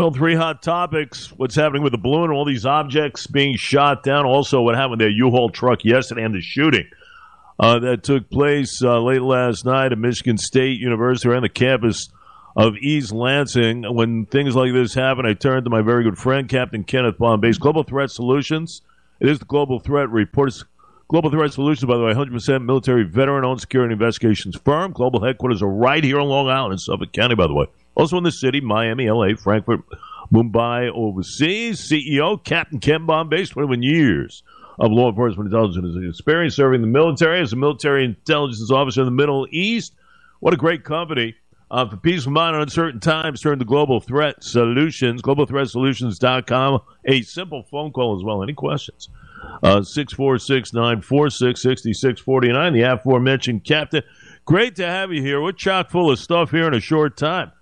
Well, three hot topics. What's happening with the balloon, all these objects being shot down. Also, what happened to their U-Haul truck yesterday and the shooting uh, that took place uh, late last night at Michigan State University around the campus of East Lansing. When things like this happen, I turn to my very good friend, Captain Kenneth Bombace, Global Threat Solutions. It is the Global Threat Report. Global Threat Solutions, by the way, 100% military veteran-owned security investigations firm. Global headquarters are right here in Long Island Suffolk County, by the way. Also in the city, Miami, LA, Frankfurt, Mumbai, overseas. CEO, Captain Ken Bombace, 21 years of law enforcement intelligence experience serving the military as a military intelligence officer in the Middle East. What a great company. Uh, for peace of mind in uncertain times, turn to Global Threat Solutions, globalthreatsolutions.com. A simple phone call as well. Any questions? Uh, 646 946 6649. The aforementioned captain. Great to have you here. We're chock full of stuff here in a short time.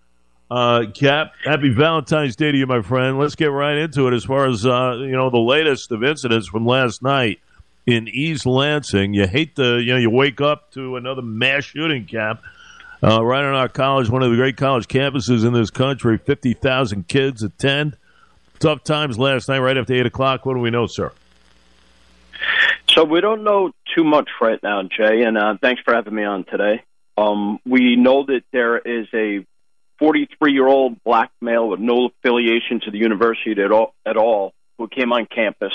Uh, Cap, happy Valentine's Day to you, my friend. Let's get right into it. As far as uh, you know, the latest of incidents from last night in East Lansing. You hate the, you know, you wake up to another mass shooting, Cap. Uh, right on our college, one of the great college campuses in this country. Fifty thousand kids attend. Tough times last night, right after eight o'clock. What do we know, sir? So we don't know too much right now, Jay, and uh, thanks for having me on today. Um, we know that there is a 43 year old black male with no affiliation to the university at all, at all who came on campus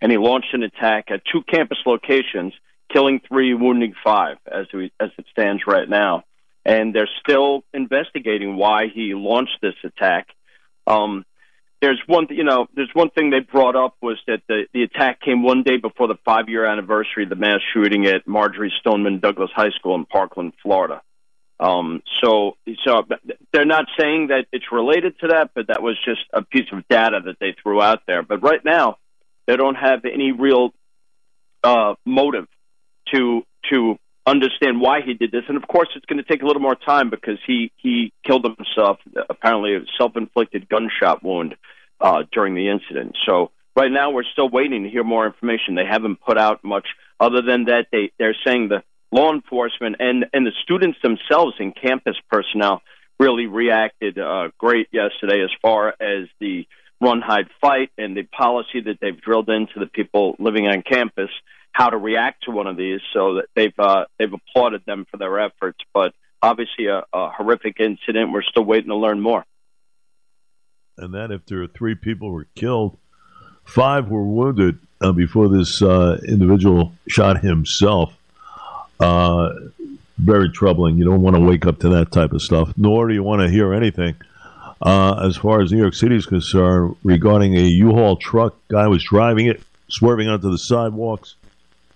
and he launched an attack at two campus locations, killing three, wounding five, as, we, as it stands right now. And they're still investigating why he launched this attack. Um, there's one, you know, there's one thing they brought up was that the, the attack came one day before the five year anniversary of the mass shooting at Marjory Stoneman Douglas High School in Parkland, Florida. Um, so, so they're not saying that it's related to that, but that was just a piece of data that they threw out there. But right now, they don't have any real uh, motive to to understand why he did this. And of course, it's going to take a little more time because he he killed himself apparently a self inflicted gunshot wound uh, during the incident. So right now, we're still waiting to hear more information. They haven't put out much other than that. They they're saying the law enforcement and and the students themselves and campus personnel really reacted uh, great yesterday as far as the run hide fight and the policy that they've drilled into the people living on campus how to react to one of these so that they've uh, they've applauded them for their efforts. But obviously a, a horrific incident. We're still waiting to learn more. And that if there are three people were killed five were wounded uh, before this uh, individual shot himself uh, very troubling. You don't want to wake up to that type of stuff, nor do you want to hear anything. Uh, as far as New York City is concerned, regarding a U-Haul truck, guy was driving it, swerving onto the sidewalks,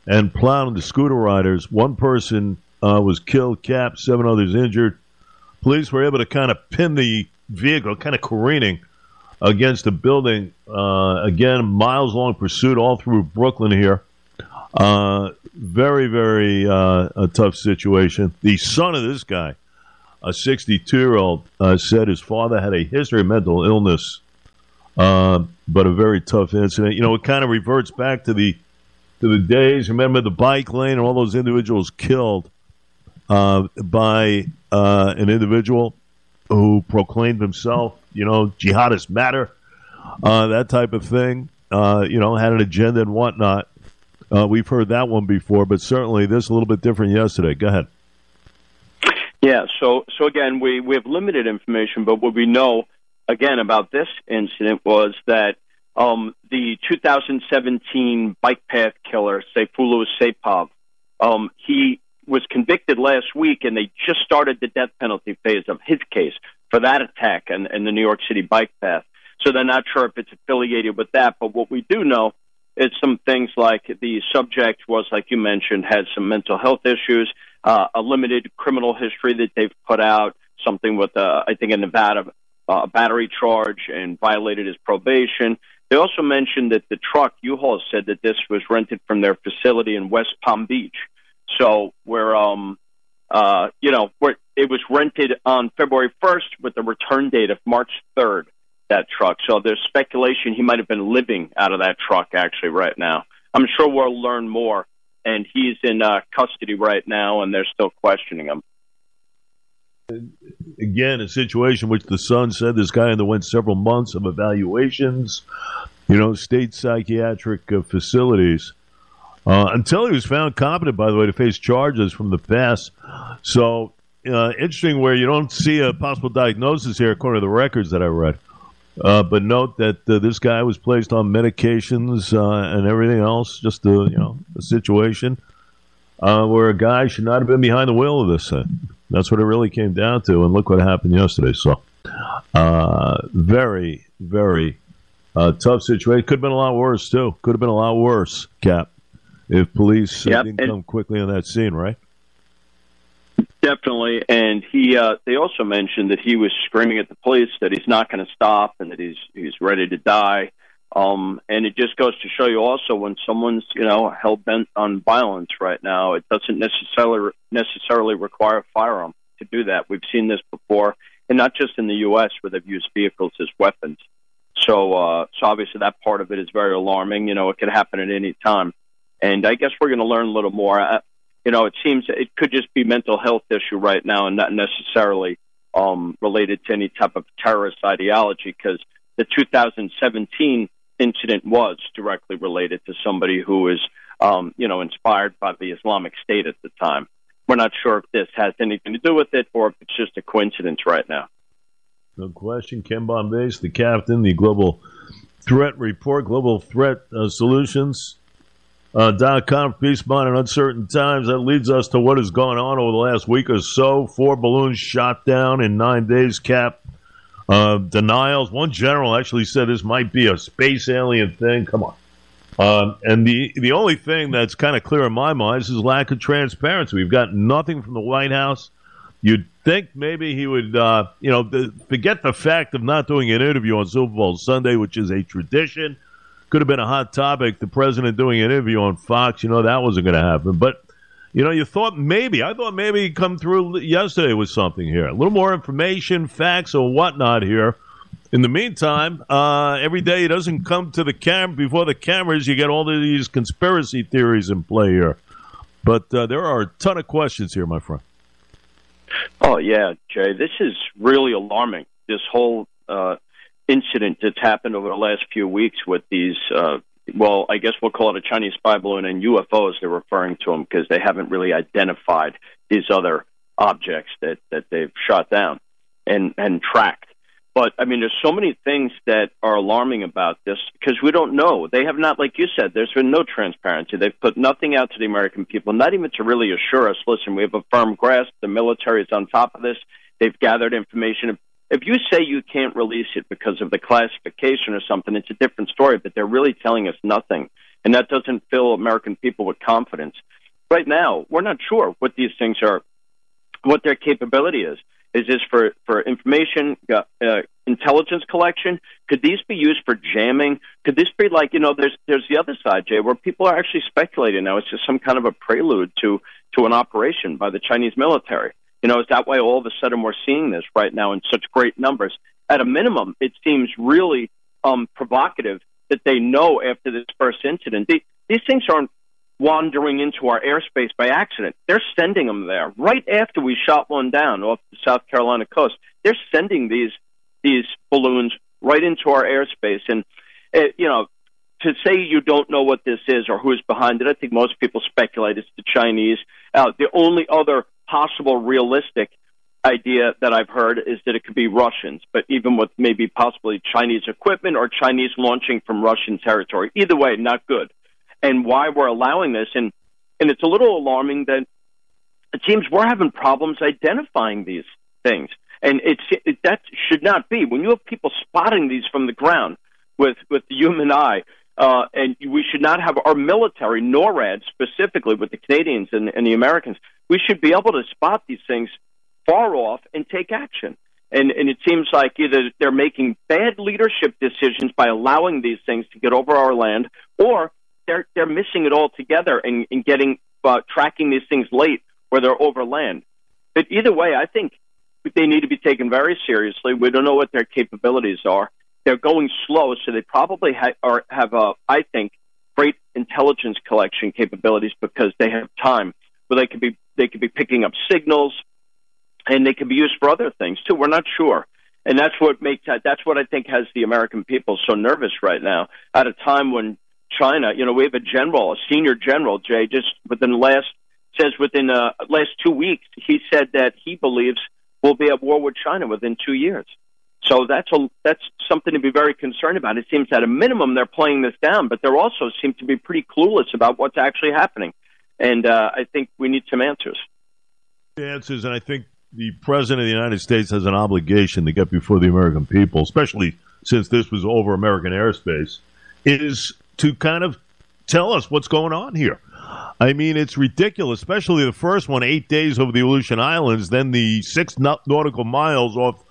and plowing the scooter riders. One person uh, was killed, capped, seven others injured. Police were able to kind of pin the vehicle, kind of careening against the building. Uh, again, miles long pursuit all through Brooklyn here. Uh, very, very uh, a tough situation. The son of this guy, a 62 year old, uh, said his father had a history of mental illness, uh, but a very tough incident. You know, it kind of reverts back to the to the days. Remember the bike lane and all those individuals killed uh, by uh, an individual who proclaimed himself, you know, jihadists matter, that type of thing. you know, had an agenda and whatnot. Uh, we've heard that one before, but certainly this is a little bit different yesterday. Go ahead. Yeah. So so again, we we have limited information, but what we know again about this incident was that um, the 2017 bike path killer, Sayfullo Saipov, um, he was convicted last week, and they just started the death penalty phase of his case for that attack and the New York City bike path. So they're not sure if it's affiliated with that. But what we do know it's some things like the subject was, like you mentioned, had some mental health issues, uh, a limited criminal history that they've put out, something with, uh, I think, a Nevada uh, battery charge and violated his probation. They also mentioned that the truck, U-Haul said that this was rented from their facility in West Palm Beach. So where, um, uh, you know, where it was rented on February 1st with the return date of March 3rd that truck. So there's speculation he might have been living out of that truck actually right now. I'm sure we'll learn more. And he's in uh, custody right now, and they're still questioning him. again, a situation which the son said this guy underwent several months of evaluations, you know, state psychiatric uh, facilities. Uh, until he was found competent, by the way, to face charges from the past. So, uh, interesting where you don't see a possible diagnosis here, according to the records that I read. Uh, but note that uh, this guy was placed on medications uh, and everything else, just a, you know, a situation uh, where a guy should not have been behind the wheel of this thing. That's what it really came down to, and look what happened yesterday. So, uh, very, very uh, tough situation. Could have been a lot worse too. Could have been a lot worse, Cap, if police yep. didn't come quickly on that scene, right? Definitely, and he. Uh, they also mentioned that he was screaming at the police that he's not going to stop and that he's he's ready to die. Um, and it just goes to show you also when someone's you know hell bent on violence right now, it doesn't necessarily necessarily require a firearm to do that. We've seen this before, and not just in the U.S. where they've used vehicles as weapons. So, uh, so obviously that part of it is very alarming. You know, it could happen at any time, and I guess we're going to learn a little more. Uh, you know, it seems it could just be mental health issue right now, and not necessarily um, related to any type of terrorist ideology, because the 2017 incident was directly related to somebody who was, um, you know, inspired by the Islamic State at the time. We're not sure if this has anything to do with it or if it's just a coincidence right now. No question. Ken Bombace, the captain, the Global Threat Report, Global Threat uh, Solutions. Uh, dot com, peace, bond, in uncertain times. That leads us to what has gone on over the last week or so. Four balloons shot down in nine days, Cap. Uh, denials. One general actually said this might be a space alien thing. Come on. Um, and the the only thing that's kind of clear in my mind is lack of transparency. We've got nothing from the White House. You'd think maybe he would, uh, you know, forget the fact of not doing an interview on Super Bowl Sunday, which is a tradition. Could have been a hot topic. The president doing an interview on Fox, you know, that wasn't going to happen. But you know, you thought maybe, I thought maybe he'd come through yesterday with something here. A little more information, facts, or whatnot here. In the meantime, uh, every day he doesn't come to the cam before the cameras. You get all of these conspiracy theories in play here. But uh, there are a ton of questions here, my friend. Oh yeah, Jay, this is really alarming. This whole uh, incident that's happened over the last few weeks with these uh, well, I guess we'll call it a Chinese spy balloon and UFOs. They're referring to them because they haven't really identified these other objects that that they've shot down and and tracked. But I mean, there's so many things that are alarming about this because we don't know. They have not, like you said, there's been no transparency. They've put nothing out to the American people, not even to really assure us. Listen, we have a firm grasp. The military is on top of this. They've gathered information. If you say you can't release it because of the classification or something, it's a different story, but they're really telling us nothing. And that doesn't fill American people with confidence. Right now, we're not sure what these things are, what their capability is. Is this for, for information, uh, uh, intelligence collection? Could these be used for jamming? Could this be like, you know, there's, there's the other side, Jay, where people are actually speculating now. It's just some kind of a prelude to, to an operation by the Chinese military. You know, is that why all of a sudden we're seeing this right now in such great numbers? At a minimum, it seems really um, provocative that they know after this first incident. They, these things aren't wandering into our airspace by accident. They're sending them there right after we shot one down off the South Carolina coast. They're sending these these balloons right into our airspace, and uh, you know, to say you don't know what this is or who's behind it, I think most people speculate it's the Chinese. Uh, the only other possible realistic idea that I've heard is that it could be Russians, but even with maybe possibly Chinese equipment or Chinese launching from Russian territory. Either way, not good. And why we're allowing this, and and it's a little alarming that it seems we're having problems identifying these things, and it's it, that should not be. When you have people spotting these from the ground with with the human eye, uh, and we should not have our military, NORAD specifically, with the Canadians and, and the Americans. We should be able to spot these things far off and take action. And, and it seems like either they're making bad leadership decisions by allowing these things to get over our land, or they're they're missing it altogether and, and getting uh, tracking these things late where they're over land. But either way, I think they need to be taken very seriously. We don't know what their capabilities are. They're going slow, so they probably ha- are, have, a, I think, great intelligence collection capabilities because they have time where they could be they could be picking up signals and they can be used for other things too. We're not sure. And that's what makes that, that's what I think has the American people so nervous right now at a time when China, you know, we have a general, a senior general, Jay, just within the last, says within the uh, last two weeks, he said that he believes we'll be at war with China within two years. So that's a, that's something to be very concerned about. It seems at a minimum they're playing this down, but they also seem to be pretty clueless about what's actually happening. And uh, I think we need some answers. Answers, and I think the president of the United States has an obligation to get before the American people, especially since this was over American airspace, is to kind of tell us what's going on here. I mean, it's ridiculous, especially the first one, eight days over the Aleutian Islands, then the six nautical miles off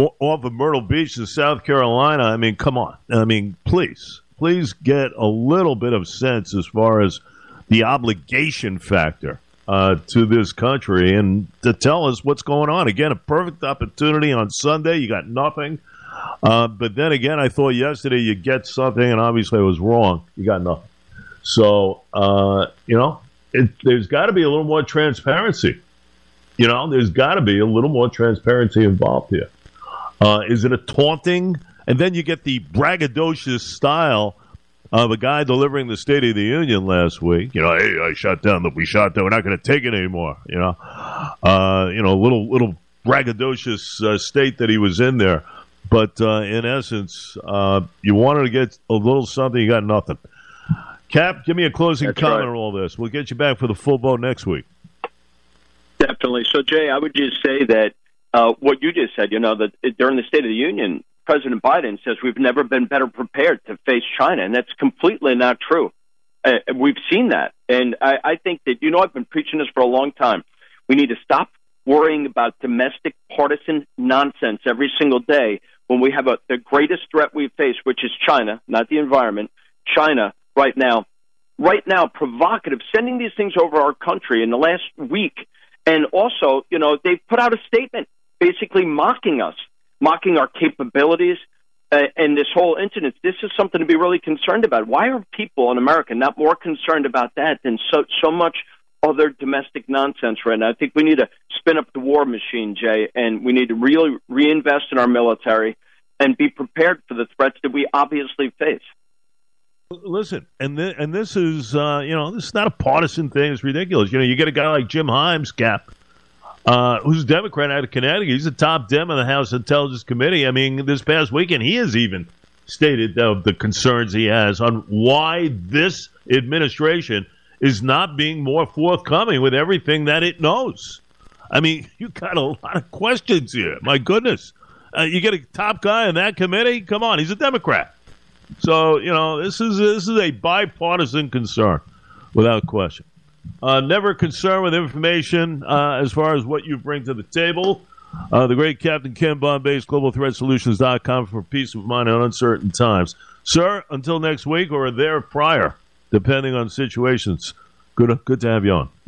off of Myrtle Beach in South Carolina. I mean, come on. I mean, please, please get a little bit of sense as far as the obligation factor uh, to this country and to tell us what's going on. Again, a perfect opportunity on Sunday. You got nothing. Uh, but then again, I thought yesterday you get something, and obviously I was wrong. You got nothing. So, uh, you know, it, there's got to be a little more transparency. You know, there's got to be a little more transparency involved here. Uh, is it a taunting? And then you get the braggadocious style of a guy delivering the State of the Union last week. You know, hey, I shot down. Look, we shot down. We're not going to take it anymore. You know, uh, you know, a little little braggadocious uh, state that he was in there. But uh, in essence, uh, you wanted to get a little something, you got nothing. Cap, give me a closing That's comment right. on all this. We'll get you back for the full boat next week. Definitely. So, Jay, I would just say that uh, what you just said, you know, that during the State of the Union, President Biden says we've never been better prepared to face China, and that's completely not true. Uh, we've seen that, and I, I think that you know I've been preaching this for a long time. We need to stop worrying about domestic partisan nonsense every single day when we have a, the greatest threat we face, which is China, not the environment. China right now, right now, provocative, sending these things over our country in the last week, and also, you know, they've put out a statement basically mocking us mocking our capabilities. Uh, and this whole incident, this is something to be really concerned about. Why are people in America not more concerned about that than so so much other domestic nonsense right now? I think we need to spin up the war machine, Jay, and we need to really reinvest in our military and be prepared for the threats that we obviously face. Listen, and th- and this is uh, you know this is not a partisan thing. It's ridiculous. You know, you get a guy like Jim Himes, Cap, uh, who's a Democrat out of Connecticut. He's a top Dem in the House Intelligence Committee. I mean, this past weekend, he has even stated uh, the concerns he has on why this administration is not being more forthcoming with everything that it knows. I mean, you got a lot of questions here. My goodness. Uh, you get a top guy in that committee? Come on, he's a Democrat. So, you know, this is this is a bipartisan concern without question. Uh, never concerned with information uh, as far as what you bring to the table. Uh, the great Captain Ken Bombace GlobalThreatSolutions.com for peace of mind in uncertain times. Sir, until next week or there prior, depending on situations. Good, good to have you on.